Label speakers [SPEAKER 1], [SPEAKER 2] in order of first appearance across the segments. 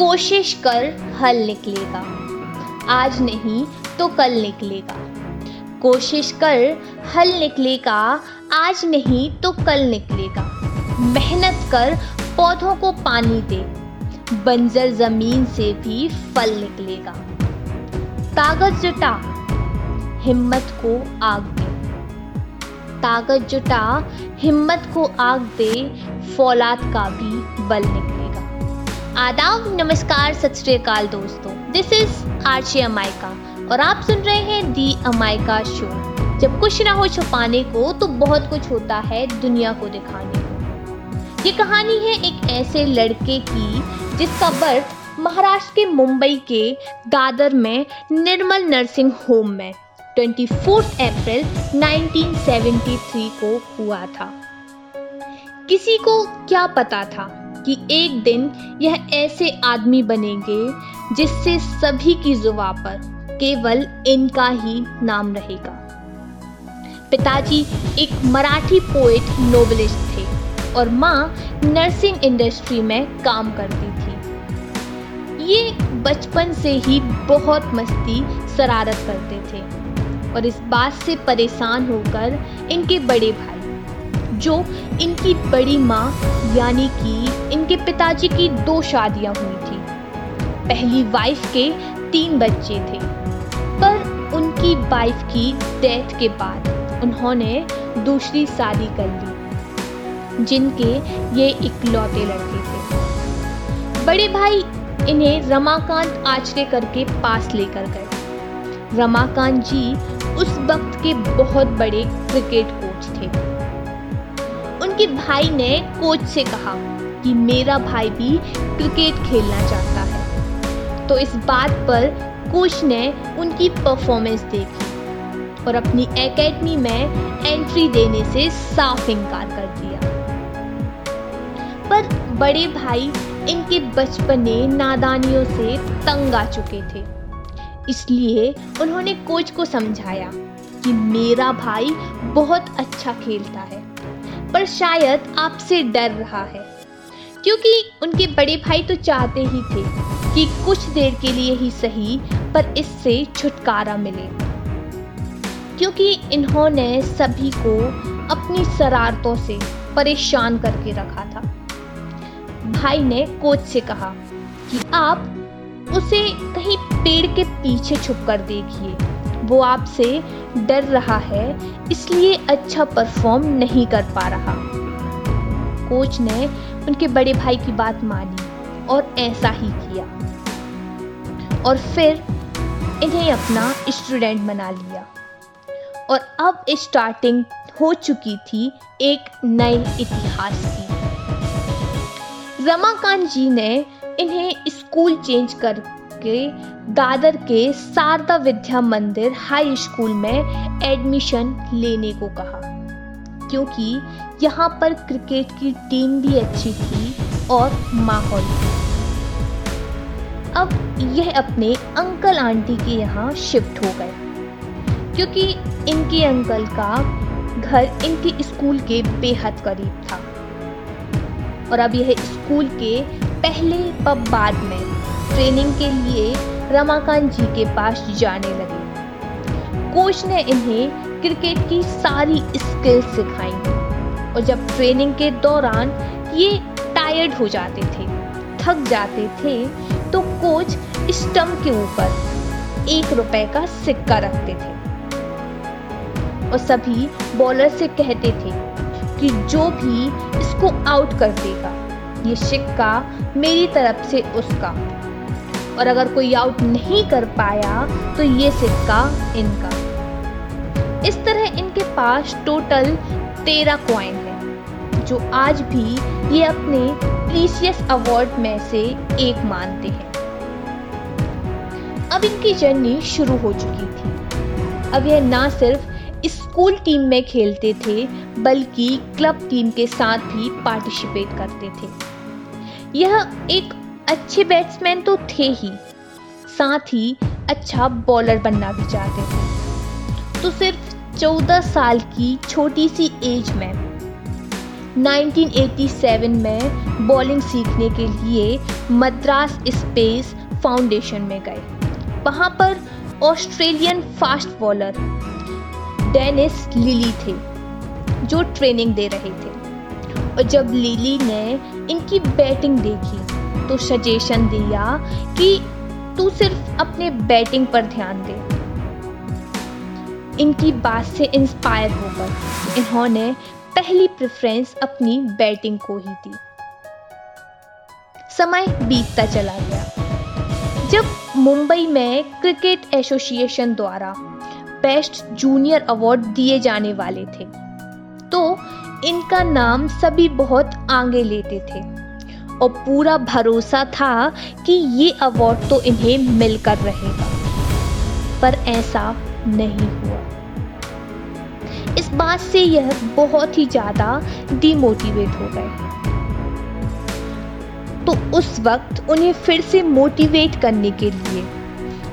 [SPEAKER 1] कोशिश कर, हल निकलेगा। आज नहीं तो कल निकलेगा। कोशिश कर, हल निकलेगा। आज नहीं तो कल निकलेगा। मेहनत कर, पौधों को पानी दे। बंजर ज़मीन से भी फल निकलेगा। ताकत जुटा, हिम्मत को आग दे। ताकत जुटा, हिम्मत को आग दे, फौलाद का भी बल निकलेगा। आदाब, नमस्कार, सत श्रीकाल दोस्तों। दिस इज़ आरचे अमायका और आप सुन रहे हैं दी अमायका शो। जब कुछ ना हो छुपाने को तो बहुत कुछ होता है दुनिया को दिखाने को। ये कहानी है एक ऐसे लड़के की, जिसका बर्थ महाराष्ट्र के मुंबई के दादर में निर्मल नर्सिंग होम में 24 अप्रैल 1973 को हुआ था। किसी को क्या पता था? कि एक दिन यह ऐसे आदमी बनेंगे जिससे सभी की जुबा पर केवल इनका ही नाम रहेगा। पिताजी एक मराठी पोएट नोबलिस्ट थे और माँ नर्सिंग इंडस्ट्री में काम करती थी। ये बचपन से ही बहुत मस्ती, शरारत करते थे और इस बात से परेशान होकर इनके बड़े भाई जो इनकी बड़ी माँ, यानी कि इनके पिताजी की दो शादियाँ हुई थी। पहली वाइफ के तीन बच्चे थे। पर उनकी वाइफ की डेथ के बाद उन्होंने दूसरी शादी कर ली जिनके ये इकलौते लड़के थे। बड़े भाई इन्हें रमाकांत आचरे करके पास लेकर गए। रमाकांत जी उस वक्त के बहुत बड़े क्रिकेट कोच थे। उनके भाई ने कोच से कहा कि मेरा भाई भी क्रिकेट खेलना चाहता है। तो इस बात पर कोच ने उनकी परफॉर्मेंस देखी और अपनी एकेडमी में एंट्री देने से साफ़ इनकार कर दिया। पर बड़े भाई इनके बचपने नादानियों से तंग आ चुके थे। इसलिए उन्होंने कोच को समझाया कि मेरा भाई बहुत अच्छा खेलता है। पर शायद आपसे डर रहा है। क्योंकि उनके बड़े भाई तो चाहते ही थे कि कुछ देर के लिए ही सही, पर इससे छुटकारा मिले। क्योंकि इन्होंने सभी को अपनी शरारतों से परेशान करके रखा था। भाई ने कोच से कहा कि आप उसे कहीं पेड़ के पीछे छुप कर देखिए। वो आपसे डर रहा है, इसलिए अच्छा परफॉर्म नहीं कर पा रहा। कोच ने उनके बड़े भाई की बात मानी और ऐसा ही किया। और फिर इन्हें अपना स्टूडेंट बना लिया। और अब स्टार्टिंग हो चुकी थी एक नए इतिहास की। रमाकांत जी ने इन्हें स्कूल चेंज कर के दादर के शारदा विद्या मंदिर हाई स्कूल में एडमिशन लेने को कहा। क्योंकि यहाँ पर क्रिकेट की टीम भी अच्छी थी और माहौल अब यह अपने अंकल आंटी के यहाँ शिफ्ट हो गए क्योंकि इनके अंकल का घर इनके स्कूल के बेहद करीब था। और अब यह स्कूल के पहले पब बाद में ट्रेनिंग के लिए रमाकांत जी के पास जाने लगे। कोच ने इन्हें क्रिकेट की सारी स्किल्स सिखाई और जब ट्रेनिंग के दौरान ये टायर्ड हो जाते थे, थक जाते थे तो कोच स्टम्प के ऊपर एक रुपए का सिक्का रखते थे। और सभी बॉलर से कहते थे कि जो भी इसको आउट कर देगा, ये सिक्का मेरी तरफ़ से उसका। और अगर कोई आउट नहीं कर पाया तो ये सिक्का इनका। इस तरह इनके पास टोटल तेरह कॉइन है, जो आज भी ये अपने प्रीसियस अवार्ड में से एक मानते हैं। अब इनकी जर्नी शुरू हो चुकी थी। अब यह ना सिर्फ़ स्कूल टीम में खेलते थे, बल्कि क्लब टीम के साथ भी पार्टिसिपेट करते थे। यह एक अच्छे बैट्समैन तो थे ही। साथ ही अच्छा बॉलर बनना भी चाहते थे। तो सिर्फ़ चौदह साल की छोटी सी एज में 1987 में बॉलिंग सीखने के लिए मद्रास स्पेस फाउंडेशन में गए। वहाँ पर Australian fast bowler Dennis Lillee थे, जो ट्रेनिंग दे रहे थे। और जब लिली ने इनकी बैटिंग देखी तो सजेशन दिया कि तू सिर्फ़ अपने बैटिंग पर ध्यान दे। इनकी बात से इंस्पायर होकर इन्होंने पहली प्रेफरेंस अपनी बैटिंग को ही दी। समय बीतता चला गया। जब मुंबई में क्रिकेट एसोसिएशन द्वारा बेस्ट जूनियर अवार्ड दिए जाने वाले थे तो इनका नाम सभी बहुत आगे लेते थे। और पूरा भरोसा था कि ये अवार्ड तो इन्हें मिलकर रहेगा। पर ऐसा नहीं हुआ। इस बात से यह बहुत ही ज़्यादा डिमोटिवेट हो गए। तो उस वक्त उन्हें फिर से मोटिवेट करने के लिए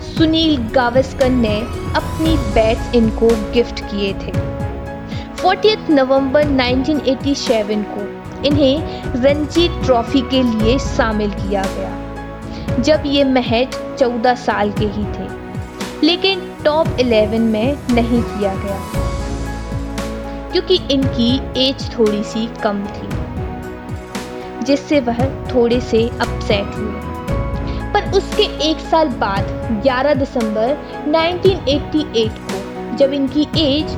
[SPEAKER 1] सुनील गावस्कर ने अपनी बैट्स इनको गिफ्ट किए थे। 40 नवंबर 1987 को इन्हें रणजी ट्रॉफी के लिए शामिल किया गया, जब ये महज 14 साल के ही थे, लेकिन टॉप 11 में नहीं किया गया, क्योंकि इनकी एज थोड़ी सी कम थी, जिससे वह थोड़े से अपसेट हुए। पर उसके एक साल बाद 11 दिसंबर 1988 को, जब इनकी एज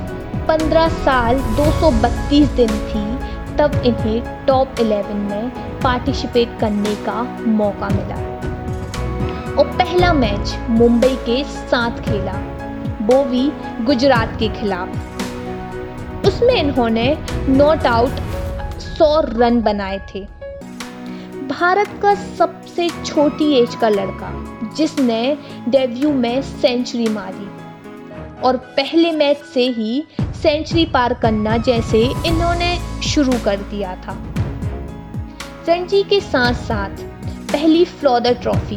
[SPEAKER 1] 15 साल 232 दिन थी तब इन्हें टॉप 11 में पार्टिसिपेट करने का मौका मिला। और पहला मैच मुंबई के साथ खेला बोवी गुजरात के खिलाफ। उसमें इन्होंने नॉट आउट 100 रन बनाए थे। भारत का सबसे छोटी एज का लड़का, जिसने डेब्यू में सेंचुरी मारी। और पहले मैच से ही सेंचुरी पार करना जैसे इन्होंने शुरू कर दिया था। रणजी के साथ साथ पहली फ्लॉदर trophy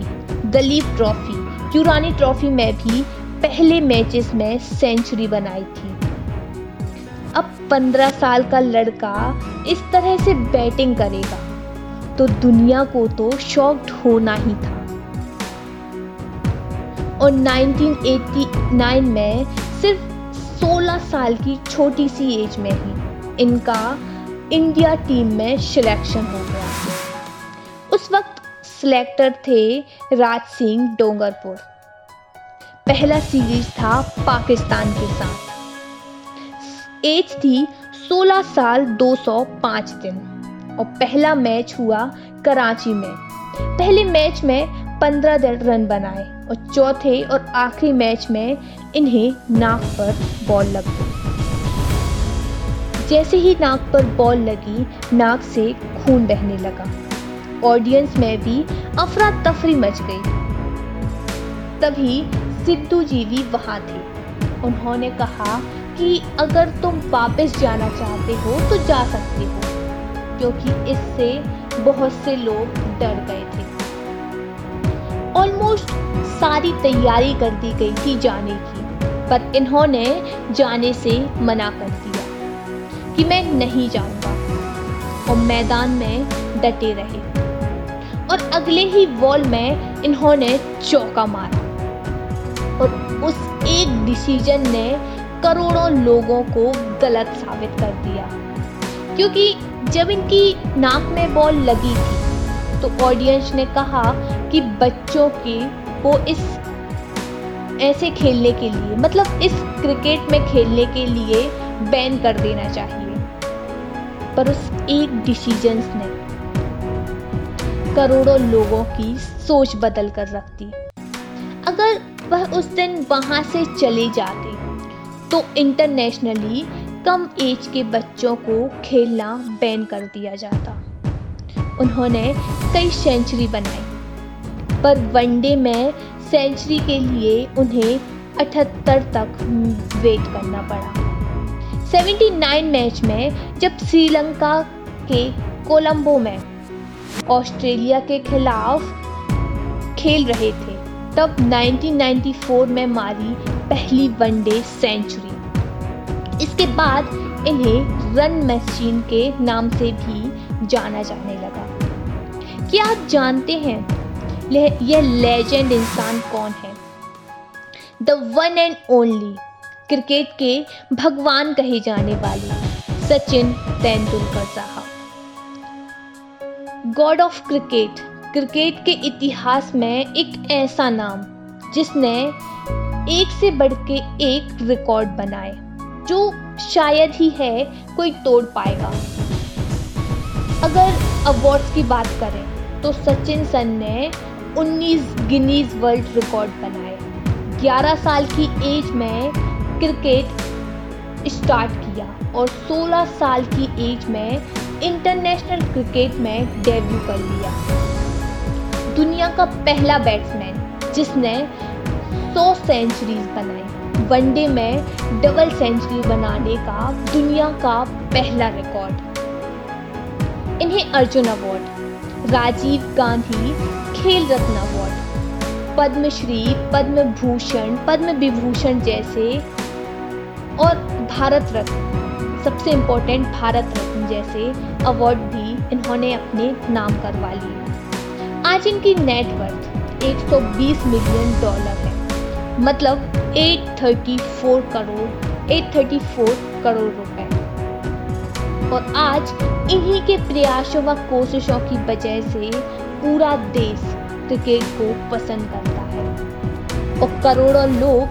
[SPEAKER 1] Duleep trophy Irani trophy में भी पहले मैचेस में सेंचुरी बनाई थी। अब 15 साल का लड़का इस तरह से बैटिंग करेगा तो दुनिया को तो शॉक्ड होना ही था। और 1989 में सिर्फ़ 16 साल की छोटी सी एज में ही इनका इंडिया टीम में सिलेक्शन हो गया। उस वक्त सिलेक्टर थे राज सिंह डोंगरपुर। पहला सीरीज़ था पाकिस्तान के साथ। एज थी 16 साल 205 दिन। और पहला मैच हुआ कराची में। पहले मैच में 15 रन बनाए। और चौथे और आखिरी मैच में इन्हें नाक पर बॉल लग गई जैसे ही नाक पर बॉल लगी, नाक से खून बहने लगा। ऑडियंस में भी अफरा तफरी मच गई। तभी सिद्धू जी भी वहाँ थे। उन्होंने कहा कि अगर तुम वापस जाना चाहते हो तो जा सकते हो, क्योंकि इससे बहुत से लोग डर गए थे। ऑलमोस्ट सारी तैयारी कर दी गई थी जाने की, पर इन्होंने जाने से मना कर कि मैं नहीं जाऊँगा। और मैदान में डटे रहे। और अगले ही बॉल में इन्होंने चौका मारा। और उस एक डिसीज़न ने करोड़ों लोगों को गलत साबित कर दिया। क्योंकि जब इनकी नाक में बॉल लगी थी तो ऑडियंस ने कहा कि बच्चों की को इस ऐसे खेलने के लिए मतलब इस क्रिकेट में खेलने के लिए बैन कर देना चाहिए। पर उस एक डिसीज़न ने करोड़ों लोगों की सोच बदल कर रख दी। अगर वह उस दिन वहाँ से चले जाते तो इंटरनेशनली कम एज के बच्चों को खेलना बैन कर दिया जाता। उन्होंने कई सेंचुरी बनाई, पर वनडे में सेंचुरी के लिए उन्हें अठहत्तर तक वेट करना पड़ा। 79 मैच में जब श्रीलंका के कोलंबो में ऑस्ट्रेलिया के खिलाफ खेल रहे थे, तब 1994 में मारी पहली वनडे सेंचुरी। इसके बाद इन्हें रन मशीन के नाम से भी जाना जाने लगा। क्या आप जानते हैं यह लेजेंड इंसान कौन है? The one and only cricket के भगवान कहे जाने वाले सचिन तेंदुलकर साहब। गॉड ऑफ़ क्रिकेट क्रिकेट के इतिहास में एक ऐसा नाम, जिसने एक से बढ़ के एक रिकॉर्ड बनाए, जो शायद ही है कोई तोड़ पाएगा। अगर अवार्ड्स की बात करें तो सचिन सन ने 19 गिनीज वर्ल्ड रिकॉर्ड बनाए। 11 साल की एज में क्रिकेट स्टार्ट किया और 16 साल की एज में इंटरनेशनल क्रिकेट में डेब्यू कर लिया। दुनिया का पहला बैट्समैन जिसने 100 सेंचुरीज बनाई वनडे में डबल सेंचुरी बनाने का दुनिया का पहला रिकॉर्ड इन्हें अर्जुन अवार्ड राजीव गांधी खेल रत्न अवार्ड पद्मश्री पद्म भूषण पद्म विभूषण जैसे और भारत रत्न। सबसे इम्पोर्टेंट भारत रत्न जैसे अवार्ड भी इन्होंने अपने नाम करवा लिए। आज इनकी नेटवर्थ 120 मिलियन डॉलर है। मतलब 834 करोड़ 834 करोड़ रुपए। और आज इन्हीं के प्रयासों व कोशिशों की वजह से पूरा देश क्रिकेट को पसंद करता है। और करोड़ों लोग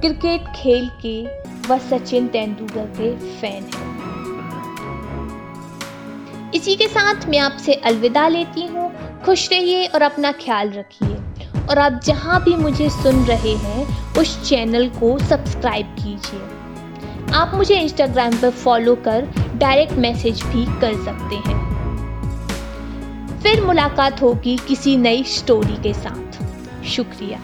[SPEAKER 1] क्रिकेट खेल के व सचिन तेंदुलकर के फ़ैन हैं। इसी के साथ मैं आपसे अलविदा लेती हूँ। खुश रहिए और अपना ख्याल रखिए। और आप जहाँ भी मुझे सुन रहे हैं, उस चैनल को सब्सक्राइब कीजिए। आप मुझे इंस्टाग्राम पर फॉलो कर डायरेक्ट मैसेज भी कर सकते हैं। फिर मुलाकात होगी किसी नई स्टोरी के साथ। शुक्रिया।